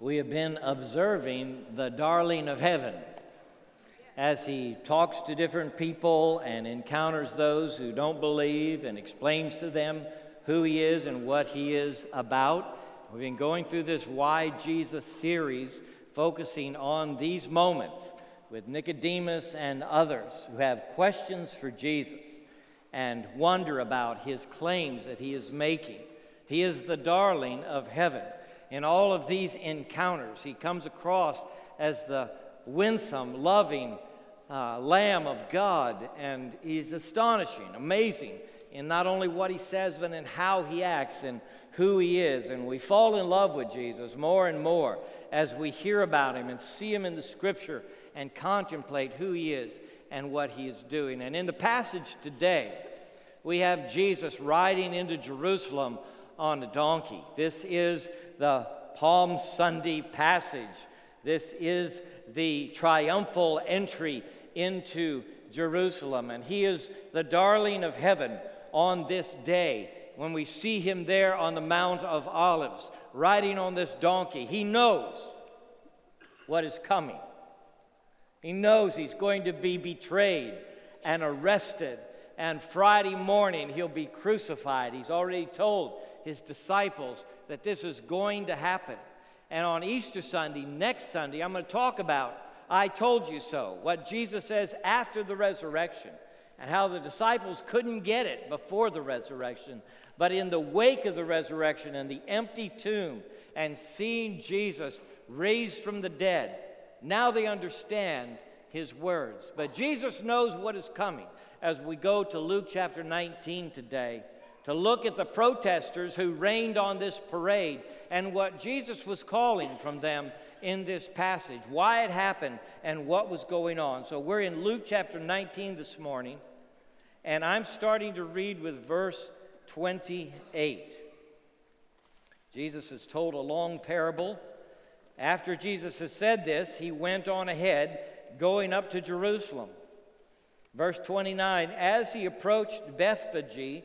we have been observing the darling of heaven as he talks to different people and encounters those who don't believe and explains to them who he is and what he is about. We've been going through this Why Jesus series, focusing on these moments with Nicodemus and others who have questions for Jesus and wonder about his claims that he is making. He is the darling of heaven in all of these encounters, he comes across as the winsome, loving uh, Lamb of God, and he's astonishing, amazing in not only what he says, but in how he acts and who he is. And we fall in love with Jesus more and more as we hear about him and see him in the scripture and contemplate who he is and what he is doing. And in the passage today, we have Jesus riding into Jerusalem on a donkey. This is the Palm Sunday passage. This is the triumphal entry into Jerusalem. And he is the darling of heaven on this day when we see him there on the Mount of Olives, riding on this donkey. He knows what is coming. He knows he's going to be betrayed and arrested, and Friday morning he'll be crucified. He's already told his disciples that this is going to happen. And on Easter Sunday, next Sunday, I'm going to talk about I told you so, what Jesus says after the resurrection, and how the disciples couldn't get it before the resurrection. But in the wake of the resurrection and the empty tomb, and seeing Jesus raised from the dead, now they understand his words. But Jesus knows what is coming as we go to Luke chapter 19 today to look at the protesters who rained on this parade and what Jesus was calling from them in this passage, why it happened, and what was going on. So we're in Luke chapter 19 this morning, and I'm starting to read with verse 28. Jesus has told a long parable. After Jesus has said this, he went on ahead, going up to Jerusalem. Verse 29 As he approached Bethphage,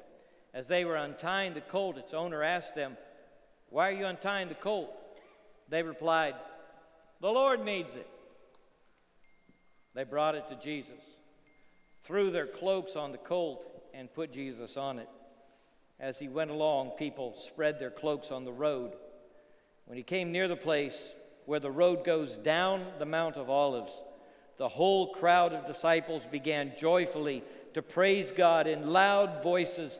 As they were untying the colt, its owner asked them, Why are you untying the colt? They replied, The Lord needs it. They brought it to Jesus, threw their cloaks on the colt, and put Jesus on it. As he went along, people spread their cloaks on the road. When he came near the place where the road goes down the Mount of Olives, the whole crowd of disciples began joyfully to praise God in loud voices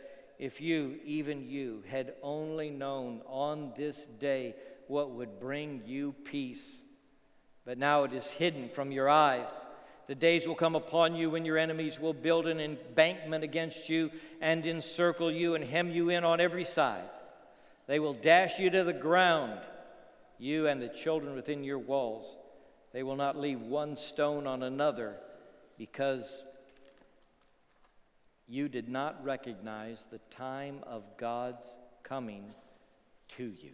if you, even you, had only known on this day what would bring you peace. But now it is hidden from your eyes. The days will come upon you when your enemies will build an embankment against you and encircle you and hem you in on every side. They will dash you to the ground, you and the children within your walls. They will not leave one stone on another because you did not recognize the time of God's coming to you.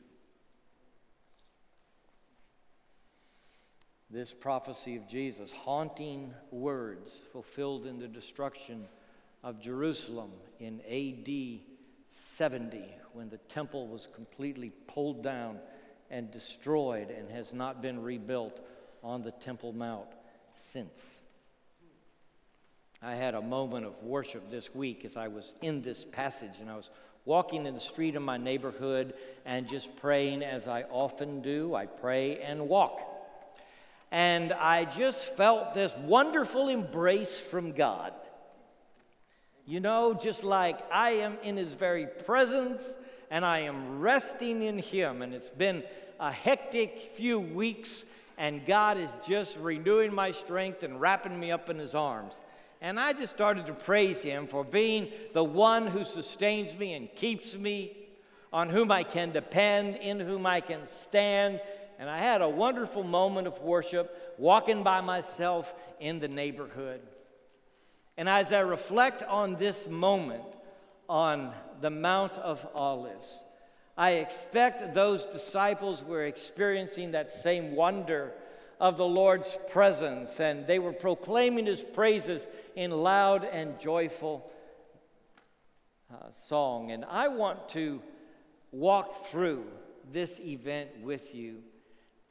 This prophecy of Jesus, haunting words fulfilled in the destruction of Jerusalem in AD 70, when the temple was completely pulled down and destroyed and has not been rebuilt on the Temple Mount since. I had a moment of worship this week as I was in this passage and I was walking in the street of my neighborhood and just praying as I often do. I pray and walk. and I just felt this wonderful embrace from God. You know, just like I am in His very presence and I am resting in Him. And it's been a hectic few weeks, and God is just renewing my strength and wrapping me up in His arms. And I just started to praise Him for being the one who sustains me and keeps me, on whom I can depend, in whom I can stand. And I had a wonderful moment of worship walking by myself in the neighborhood. And as I reflect on this moment on the Mount of Olives, I expect those disciples were experiencing that same wonder of the Lord's presence, and they were proclaiming his praises in loud and joyful uh, song. And I want to walk through this event with you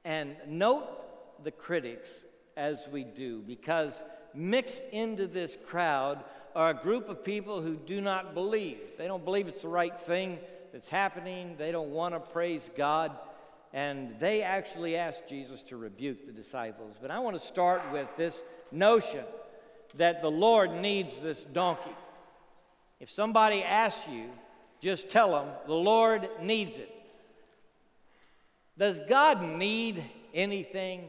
and note the critics as we do, because mixed into this crowd are a group of people who do not believe. They don't believe it's the right thing that's happening, they don't want to praise God. And they actually asked Jesus to rebuke the disciples. But I want to start with this notion that the Lord needs this donkey. If somebody asks you, just tell them the Lord needs it. Does God need anything?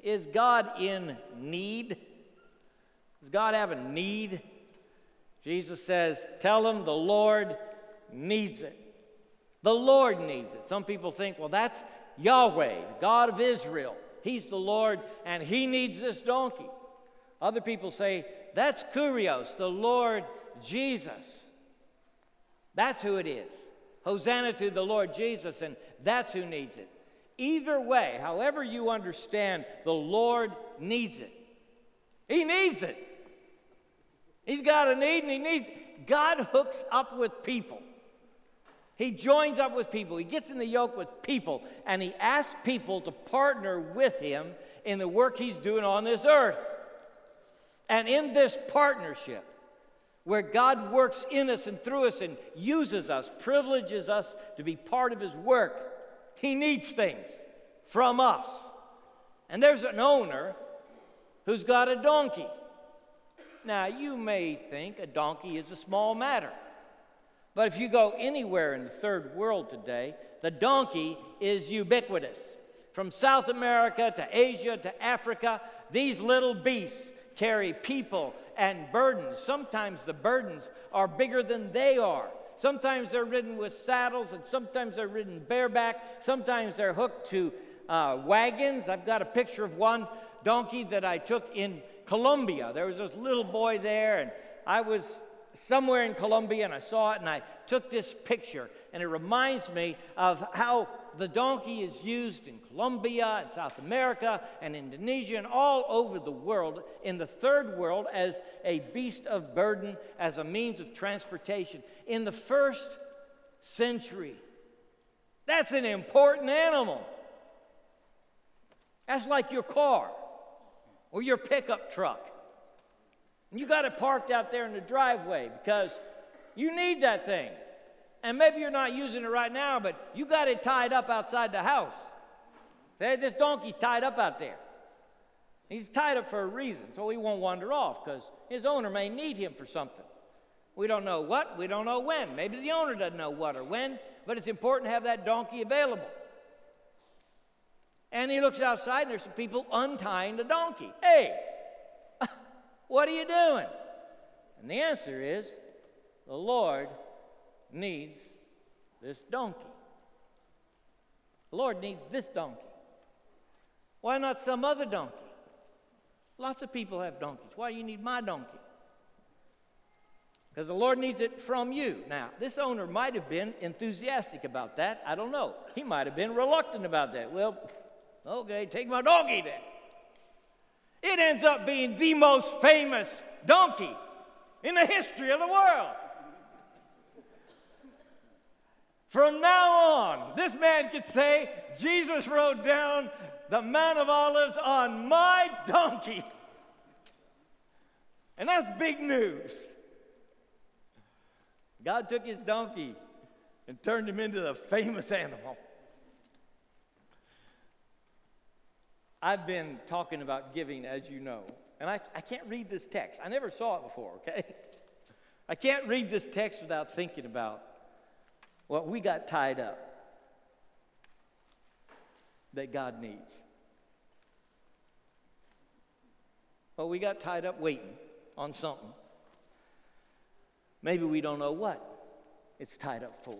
Is God in need? Does God have a need? Jesus says, Tell them the Lord needs it. The Lord needs it. Some people think, well, that's Yahweh, God of Israel. He's the Lord, and He needs this donkey. Other people say, that's Kurios, the Lord Jesus. That's who it is. Hosanna to the Lord Jesus, and that's who needs it. Either way, however you understand, the Lord needs it. He needs it. He's got a need and he needs it. God hooks up with people. He joins up with people. He gets in the yoke with people and he asks people to partner with him in the work he's doing on this earth. And in this partnership, where God works in us and through us and uses us, privileges us to be part of his work, he needs things from us. And there's an owner who's got a donkey. Now, you may think a donkey is a small matter. But if you go anywhere in the third world today, the donkey is ubiquitous. From South America to Asia to Africa, these little beasts carry people and burdens. Sometimes the burdens are bigger than they are. Sometimes they're ridden with saddles, and sometimes they're ridden bareback. Sometimes they're hooked to uh, wagons. I've got a picture of one donkey that I took in Colombia. There was this little boy there, and I was somewhere in Colombia and I saw it and I took this picture. And it reminds me of how the donkey is used in Colombia and South America and Indonesia and all over the world, in the third world, as a beast of burden, as a means of transportation. In the first century, that's an important animal. That's like your car or your pickup truck. You got it parked out there in the driveway because you need that thing. And maybe you're not using it right now, but you got it tied up outside the house. Say, this donkey's tied up out there. He's tied up for a reason, so he won't wander off because his owner may need him for something. We don't know what, we don't know when. Maybe the owner doesn't know what or when, but it's important to have that donkey available. And he looks outside and there's some people untying the donkey. Hey, what are you doing? And the answer is the Lord needs this donkey. The Lord needs this donkey. Why not some other donkey? Lots of people have donkeys. Why do you need my donkey? Because the Lord needs it from you. Now, this owner might have been enthusiastic about that. I don't know. He might have been reluctant about that. Well, okay, take my donkey then. It ends up being the most famous donkey in the history of the world. From now on, this man could say, Jesus rode down the Mount of Olives on my donkey. And that's big news. God took his donkey and turned him into the famous animal. I've been talking about giving, as you know, and I, I can't read this text. I never saw it before, okay? I can't read this text without thinking about what we got tied up that God needs. Well, we got tied up waiting on something. Maybe we don't know what it's tied up for.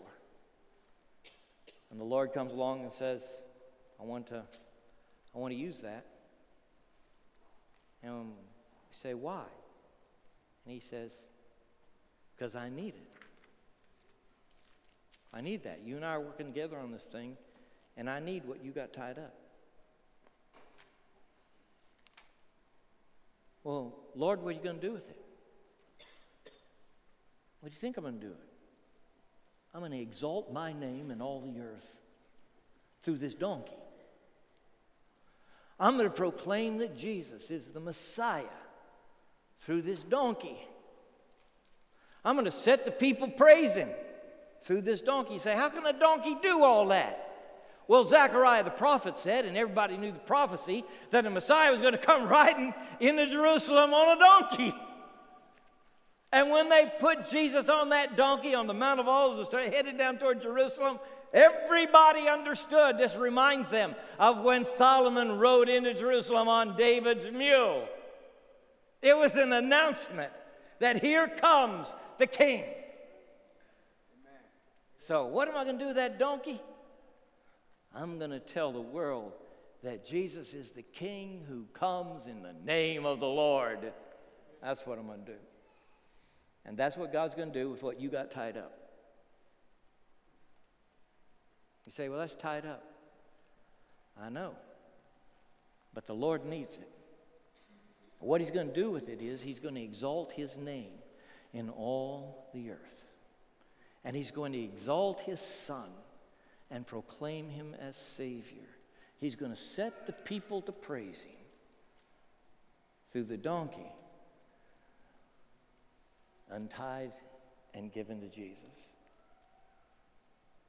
And the Lord comes along and says, I want to, I want to use that. And we say, Why? And he says, Because I need it. I need that. You and I are working together on this thing, and I need what you got tied up. Well, Lord, what are you going to do with it? What do you think I'm going to do? I'm going to exalt my name in all the earth through this donkey. I'm going to proclaim that Jesus is the Messiah through this donkey. I'm going to set the people praising through this donkey. You say, How can a donkey do all that? Well, Zechariah the prophet said, and everybody knew the prophecy, that the Messiah was going to come riding into Jerusalem on a donkey. And when they put Jesus on that donkey on the Mount of Olives and started headed down toward Jerusalem, everybody understood. This reminds them of when Solomon rode into Jerusalem on David's mule. It was an announcement that here comes the king. So, what am I going to do with that donkey? I'm going to tell the world that Jesus is the king who comes in the name of the Lord. That's what I'm going to do. And that's what God's going to do with what you got tied up. You say, well, that's tied up. I know. But the Lord needs it. What He's going to do with it is He's going to exalt His name in all the earth. And He's going to exalt His Son and proclaim Him as Savior. He's going to set the people to praise Him through the donkey untied and given to Jesus.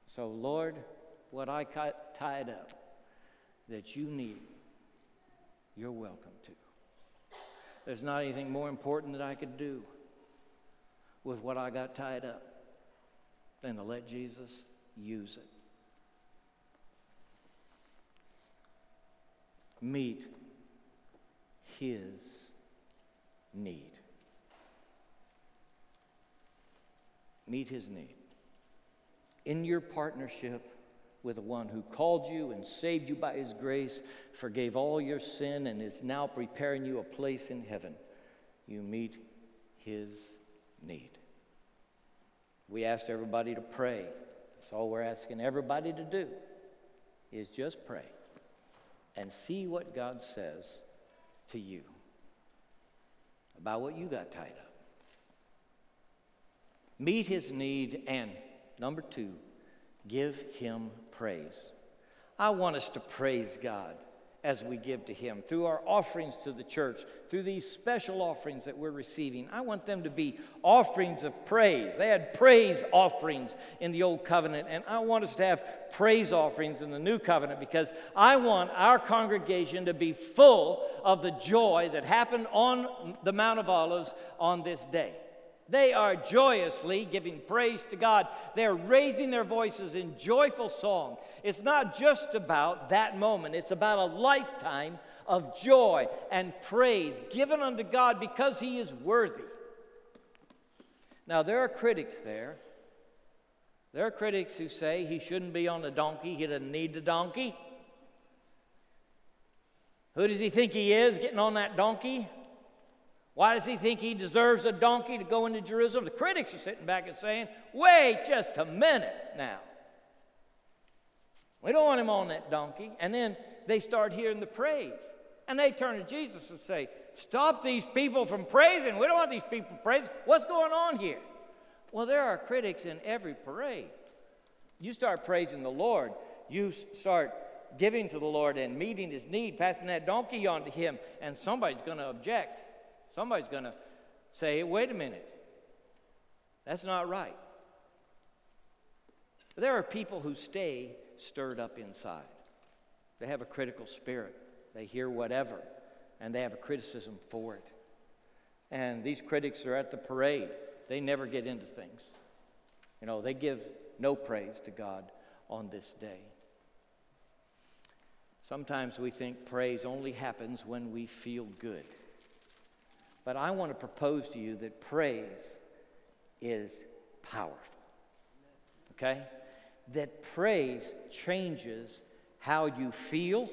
So, Lord, what I tied up that you need, you're welcome to. There's not anything more important that I could do with what I got tied up than to let Jesus use it. Meet his need. meet his need. In your partnership with the one who called you and saved you by his grace, forgave all your sin, and is now preparing you a place in heaven, you meet his need. We asked everybody to pray. That's all we're asking everybody to do is just pray and see what God says to you about what you got tied up meet his need, and number two, give him praise. I want us to praise God as we give to Him through our offerings to the church, through these special offerings that we're receiving. I want them to be offerings of praise. They had praise offerings in the Old Covenant, and I want us to have praise offerings in the New Covenant because I want our congregation to be full of the joy that happened on the Mount of Olives on this day. They are joyously giving praise to God. They're raising their voices in joyful song. It's not just about that moment, it's about a lifetime of joy and praise given unto God because He is worthy. Now, there are critics there. There are critics who say he shouldn't be on the donkey, he doesn't need the donkey. Who does he think he is getting on that donkey? Why does he think he deserves a donkey to go into Jerusalem? The critics are sitting back and saying, wait just a minute now. We don't want him on that donkey. And then they start hearing the praise. And they turn to Jesus and say, Stop these people from praising. We don't want these people praising. What's going on here? Well, there are critics in every parade. You start praising the Lord, you start giving to the Lord and meeting his need, passing that donkey on to him, and somebody's going to object. Somebody's going to say, wait a minute, that's not right. There are people who stay stirred up inside, they have a critical spirit. they hear whatever, and they have a criticism for it. And these critics are at the parade. They never get into things. You know, they give no praise to God on this day. Sometimes we think praise only happens when we feel good. But I want to propose to you that praise is powerful. Okay? That praise changes how you feel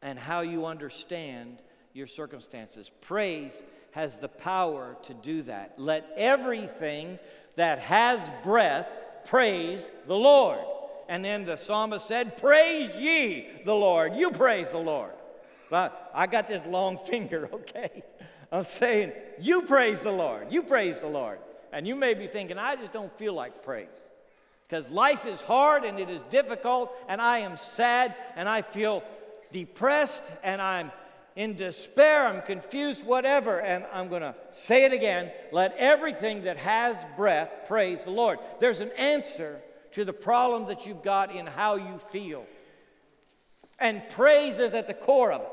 and how you understand your circumstances. Praise has the power to do that. Let everything that has breath praise the Lord. And then the psalmist said, Praise ye the Lord. You praise the Lord. So I, I got this long finger, okay? I'm saying, You praise the Lord. You praise the Lord. And you may be thinking, I just don't feel like praise. Because life is hard and it is difficult, and I am sad and I feel depressed and I'm in despair, I'm confused, whatever. And I'm going to say it again let everything that has breath praise the Lord. There's an answer to the problem that you've got in how you feel. And praise is at the core of it.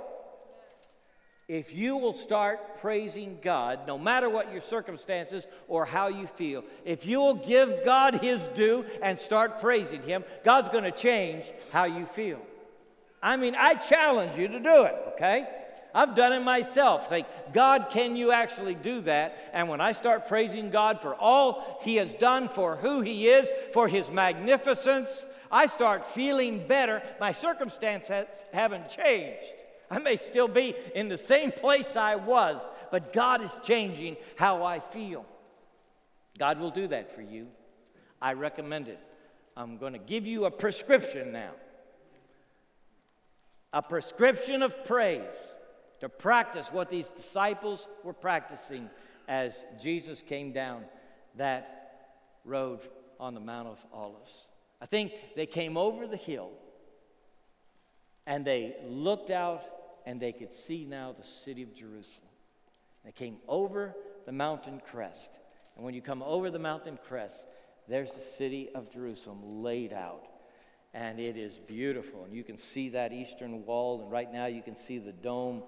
If you will start praising God, no matter what your circumstances or how you feel, if you will give God His due and start praising Him, God's going to change how you feel. I mean, I challenge you to do it, okay? I've done it myself. Think, God, can you actually do that? And when I start praising God for all He has done, for who He is, for His magnificence, I start feeling better. My circumstances haven't changed. I may still be in the same place I was, but God is changing how I feel. God will do that for you. I recommend it. I'm going to give you a prescription now a prescription of praise to practice what these disciples were practicing as Jesus came down that road on the Mount of Olives. I think they came over the hill and they looked out and they could see now the city of Jerusalem. They came over the mountain crest. And when you come over the mountain crest, there's the city of Jerusalem laid out. And it is beautiful. And you can see that eastern wall. And right now you can see the dome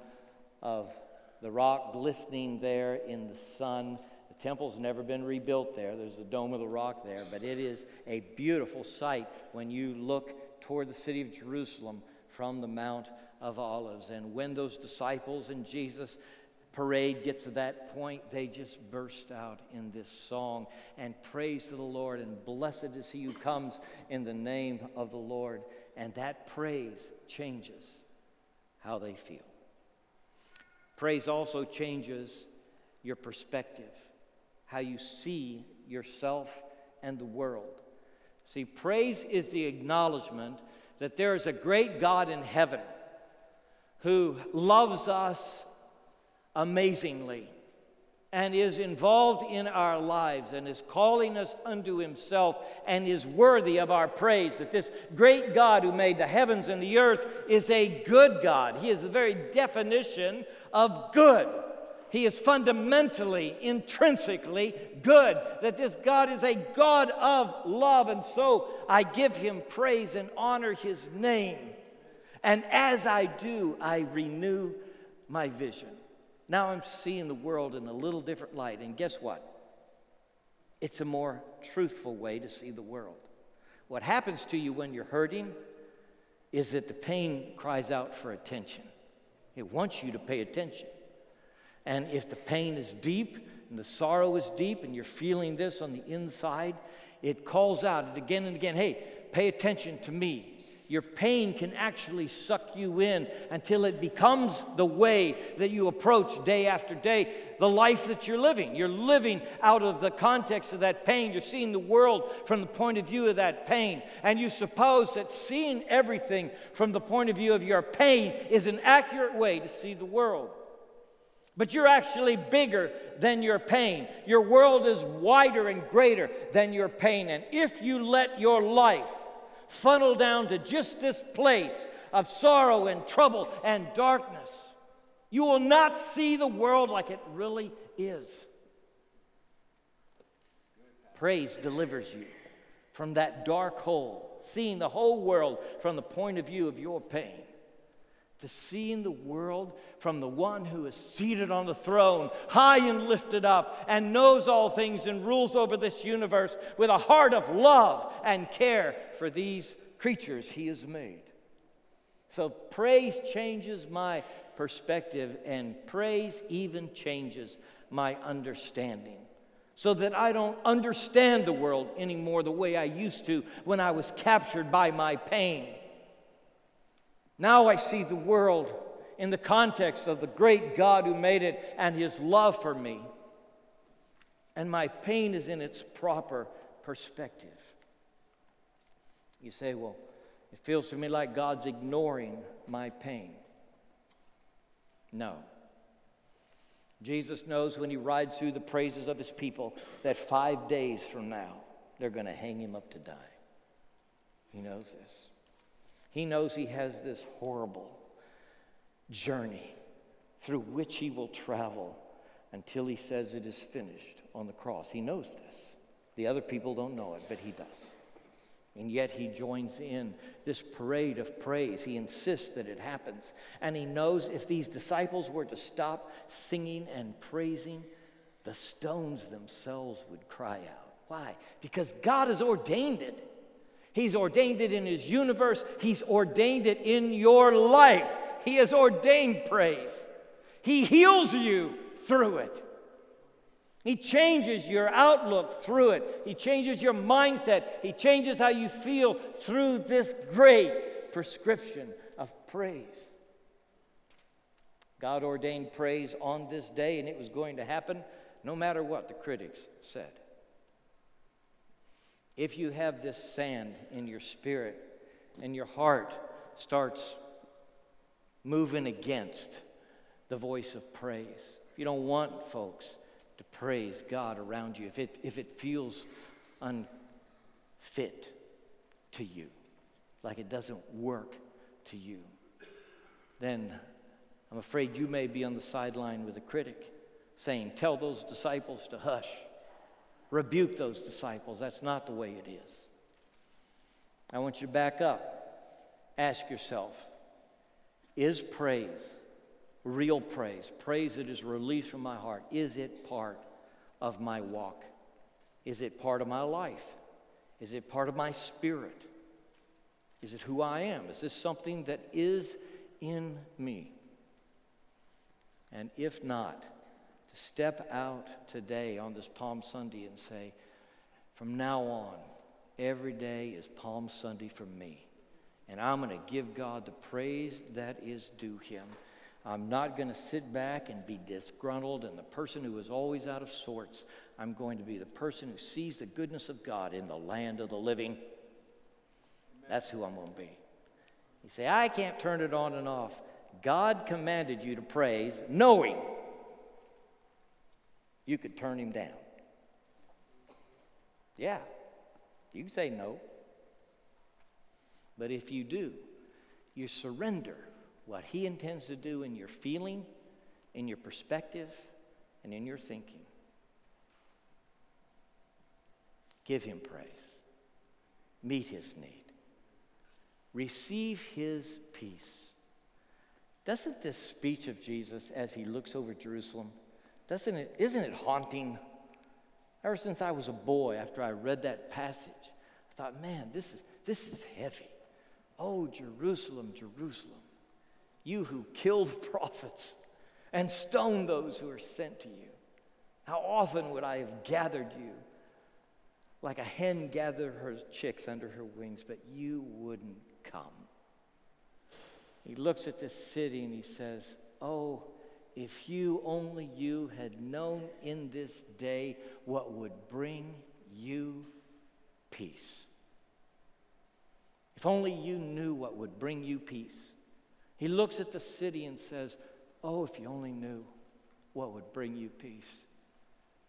of the rock glistening there in the sun. The temple's never been rebuilt there. There's the dome of the rock there. But it is a beautiful sight when you look toward the city of Jerusalem from the Mount of Olives. And when those disciples and Jesus parade get to that point, they just burst out in this song and praise to the Lord. And blessed is he who comes in the name of the Lord. And that praise changes how they feel. Praise also changes your perspective, how you see yourself and the world. See, praise is the acknowledgement that there is a great God in heaven who loves us amazingly and is involved in our lives and is calling us unto himself and is worthy of our praise. That this great God who made the heavens and the earth is a good God. He is the very definition of good. He is fundamentally, intrinsically good. That this God is a God of love. And so I give him praise and honor his name. And as I do, I renew my vision. Now I'm seeing the world in a little different light. And guess what? It's a more truthful way to see the world. What happens to you when you're hurting is that the pain cries out for attention. It wants you to pay attention. And if the pain is deep and the sorrow is deep and you're feeling this on the inside, it calls out again and again hey, pay attention to me your pain can actually suck you in until it becomes the way that you approach day after day the life that you're living. You're living out of the context of that pain. You're seeing the world from the point of view of that pain. And you suppose that seeing everything from the point of view of your pain is an accurate way to see the world. But you're actually bigger than your pain. Your world is wider and greater than your pain. And if you let your life funnel down to just this place of sorrow and trouble and darkness. You will not see the world like it really is. Praise delivers you from that dark hole, seeing the whole world from the point of view of your pain, to seeing the world from the one who is seated on the throne, high and lifted up, and knows all things and rules over this universe with a heart of love and care for these creatures he has made. So praise changes my perspective, and praise even changes my understanding so that I don't understand the world anymore the way I used to when I was captured by my pain. Now I see the world in the context of the great God who made it and his love for me. And my pain is in its proper perspective. You say, well, it feels to me like God's ignoring my pain. No. Jesus knows when he rides through the praises of his people that five days from now, they're going to hang him up to die. He knows this. He knows he has this horrible journey through which he will travel until he says it is finished on the cross. He knows this. The other people don't know it, but he does. And yet he joins in this parade of praise. He insists that it happens. And he knows if these disciples were to stop singing and praising, the stones themselves would cry out. Why? Because God has ordained it. He's ordained it in his universe, He's ordained it in your life. He has ordained praise. He heals you through it. He changes your outlook through it. He changes your mindset. He changes how you feel through this great prescription of praise. God ordained praise on this day, and it was going to happen no matter what the critics said. If you have this sand in your spirit and your heart starts moving against the voice of praise, if you don't want folks to praise God around you, if it, if it feels unfit to you, like it doesn't work to you, then I'm afraid you may be on the sideline with a critic saying, Tell those disciples to hush. Rebuke those disciples. That's not the way it is. I want you to back up. Ask yourself Is praise real praise, praise that is released from my heart, is it part of my walk? Is it part of my life? Is it part of my spirit? Is it who I am? Is this something that is in me? And if not, to step out today on this Palm Sunday and say, from now on, every day is Palm Sunday for me. And I'm going to give God the praise that is due him. I'm not going to sit back and be disgruntled and the person who is always out of sorts. I'm going to be the person who sees the goodness of God in the land of the living. That's who I'm going to be. You say, I can't turn it on and off. God commanded you to praise, knowing you could turn him down. Yeah, you can say no. But if you do, you surrender what He intends to do in your feeling, in your perspective, and in your thinking. Give Him praise, meet His need, receive His peace. Doesn't this speech of Jesus as He looks over Jerusalem, doesn't it, isn't it haunting? Ever since I was a boy, after I read that passage, I thought, man, this is, this is heavy. Oh, Jerusalem, Jerusalem you who killed prophets and stoned those who are sent to you. How often would I have gathered you like a hen gathers her chicks under her wings, but you wouldn't come. He looks at this city and he says, Oh, if you, only you, had known in this day what would bring you peace. If only you knew what would bring you peace. He looks at the city and says, Oh, if you only knew what would bring you peace.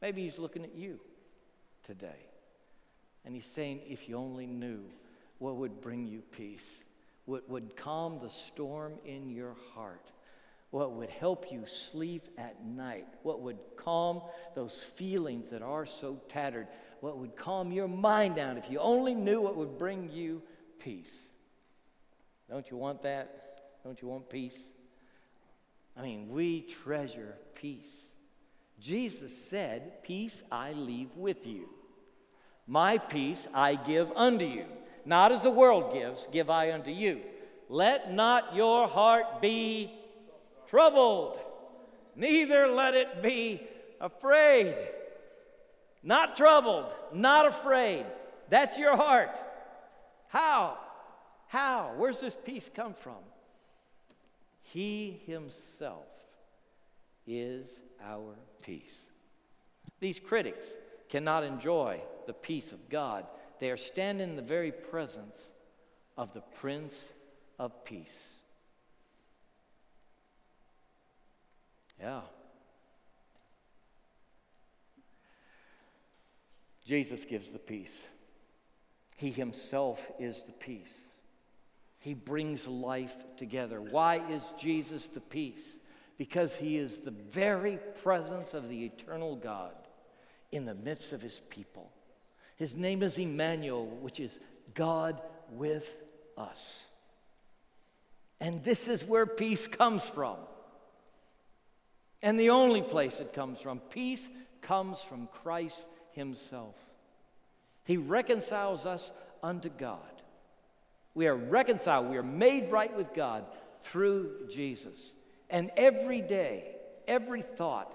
Maybe he's looking at you today. And he's saying, If you only knew what would bring you peace, what would calm the storm in your heart, what would help you sleep at night, what would calm those feelings that are so tattered. what would calm your mind down, if you only knew what would bring you peace. Don't you want that? Don't you want peace? I mean, we treasure peace. Jesus said, Peace I leave with you. My peace I give unto you. Not as the world gives, give I unto you. Let not your heart be troubled, neither let it be afraid. Not troubled, not afraid. That's your heart. How? How? Where's this peace come from? He Himself is our peace. These critics cannot enjoy the peace of God. They are standing in the very presence of the Prince of Peace. Yeah. Jesus gives the peace. He himself is the peace. He brings life together. Why is Jesus the peace? Because he is the very presence of the eternal God in the midst of his people. His name is Emmanuel, which is God with us. And this is where peace comes from. And the only place it comes from. Peace comes from Christ Himself. He reconciles us unto God. We are reconciled, we are made right with God through Jesus. And every day, every thought,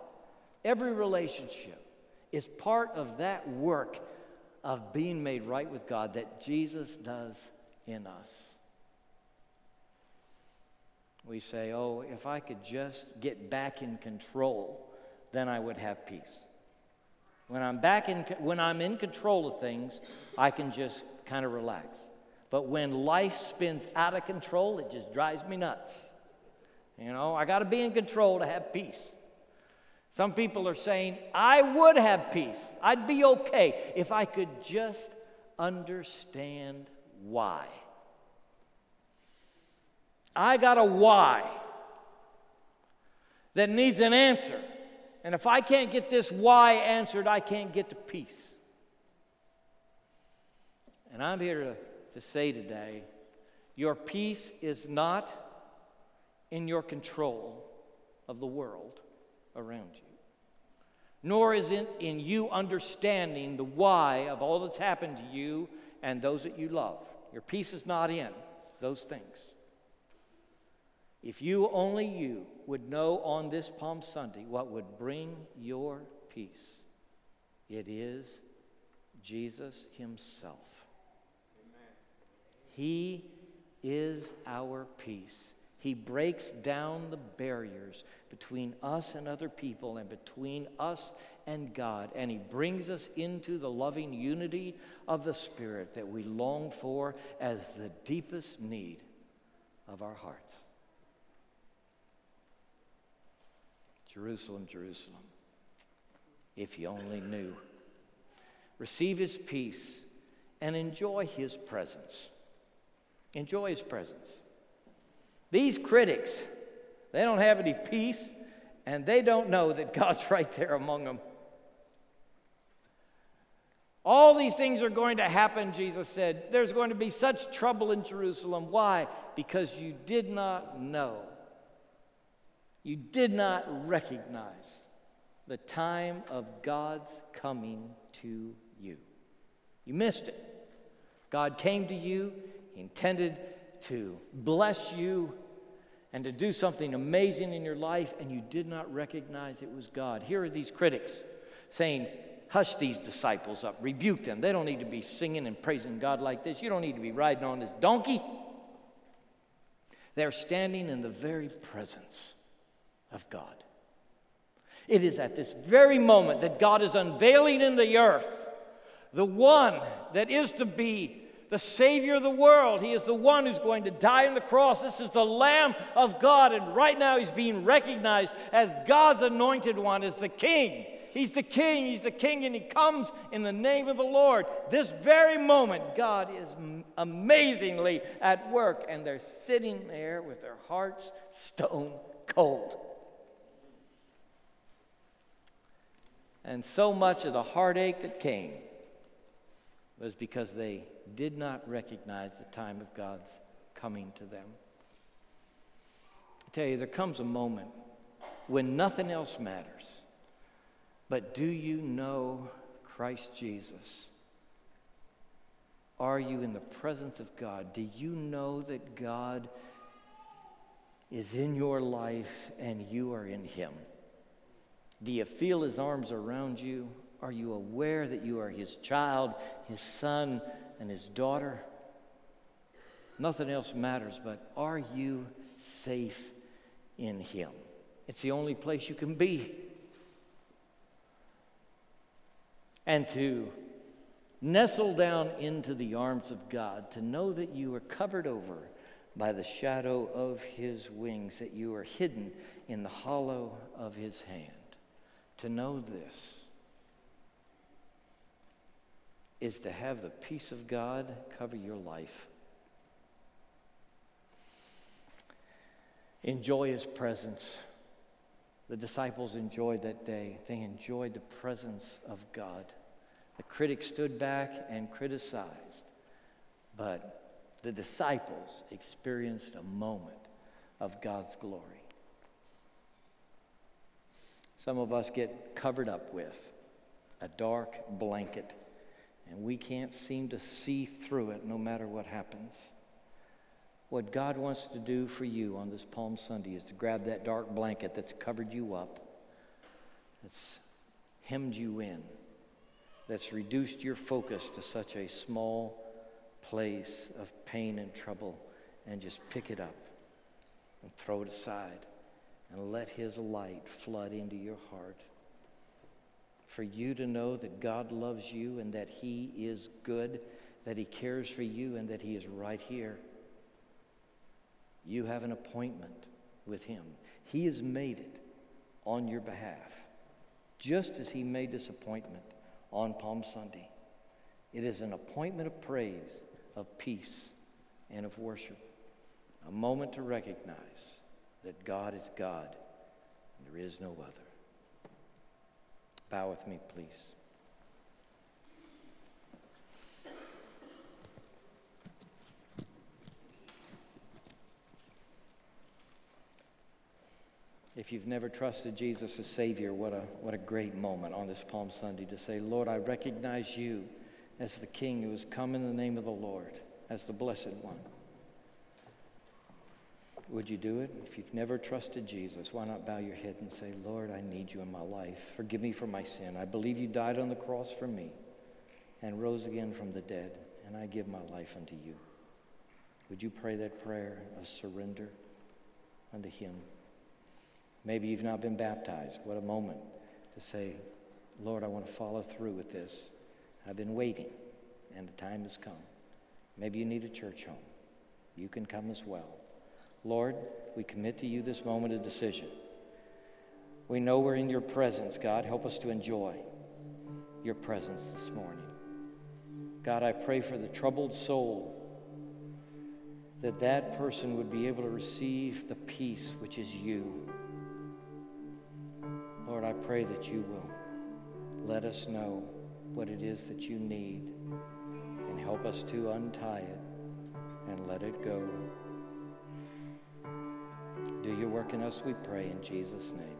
every relationship is part of that work of being made right with God that Jesus does in us. We say, oh, if I could just get back in control, then I would have peace. When I'm back in, when I'm in control of things, I can just kind of relax. But when life spins out of control, it just drives me nuts. You know, I got to be in control to have peace. Some people are saying, I would have peace. I'd be okay if I could just understand why. I got a why that needs an answer. And if I can't get this why answered, I can't get to peace. And I'm here to, to say today your peace is not in your control of the world around you, nor is it in you understanding the why of all that's happened to you and those that you love. Your peace is not in those things. If you, only you, would know on this Palm Sunday what would bring your peace, it is Jesus Himself. Amen. He is our peace. He breaks down the barriers between us and other people and between us and God. And He brings us into the loving unity of the Spirit that we long for as the deepest need of our hearts. Jerusalem, Jerusalem, if you only knew. Receive His peace and enjoy His presence. Enjoy His presence. These critics, they don't have any peace and they don't know that God's right there among them. All these things are going to happen, Jesus said. There's going to be such trouble in Jerusalem. Why? Because you did not know. You did not recognize the time of God's coming to you. You missed it. God came to you, He intended to bless you and to do something amazing in your life, and you did not recognize it was God. Here are these critics saying, Hush these disciples up, rebuke them. They don't need to be singing and praising God like this. You don't need to be riding on this donkey. They're standing in the very presence of God. It is at this very moment that God is unveiling in the earth the one that is to be the Savior of the world. He is the one who's going to die on the cross. This is the Lamb of God, and right now he's being recognized as God's anointed one, as the King. He's the King, he's the King, and he comes in the name of the Lord. This very moment, God is amazingly at work, and they're sitting there with their hearts stone cold. And so much of the heartache that came was because they did not recognize the time of God's coming to them. I tell you, there comes a moment when nothing else matters. But do you know Christ Jesus? Are you in the presence of God? Do you know that God is in your life and you are in Him? Do you feel His arms around you? Are you aware that you are His child, His son, and His daughter? Nothing else matters, but are you safe in Him? It's the only place you can be. And to nestle down into the arms of God, to know that you are covered over by the shadow of His wings, that you are hidden in the hollow of His hand. To know this is to have the peace of God cover your life. Enjoy His presence. The disciples enjoyed that day. They enjoyed the presence of God. The critics stood back and criticized, but the disciples experienced a moment of God's glory. Some of us get covered up with a dark blanket, and we can't seem to see through it no matter what happens. What God wants to do for you on this Palm Sunday is to grab that dark blanket that's covered you up, that's hemmed you in, that's reduced your focus to such a small place of pain and trouble, and just pick it up and throw it aside and let His light flood into your heart. For you to know that God loves you and that He is good, that He cares for you, and that He is right here you have an appointment with Him. He has made it on your behalf, just as He made this appointment on Palm Sunday. It is an appointment of praise, of peace, and of worship. A moment to recognize that God is God and there is no other. Bow with me, please. If you've never trusted Jesus as Savior, what a, what a great moment on this Palm Sunday to say, Lord, I recognize you as the King who has come in the name of the Lord, as the Blessed One. Would you do it? If you've never trusted Jesus, why not bow your head and say, Lord, I need you in my life. Forgive me for my sin. I believe you died on the cross for me and rose again from the dead, and I give my life unto you. Would you pray that prayer of surrender unto Him? Maybe you've not been baptized. What a moment to say, Lord, I want to follow through with this. I've been waiting, and the time has come. Maybe you need a church home. You can come as well. Lord, we commit to you this moment of decision. We know we're in your presence, God. Help us to enjoy your presence this morning. God, I pray for the troubled soul that that person would be able to receive the peace which is you. Lord, I pray that you will let us know what it is that you need and help us to untie it and let it go. Do your work in us, we pray, in Jesus' name.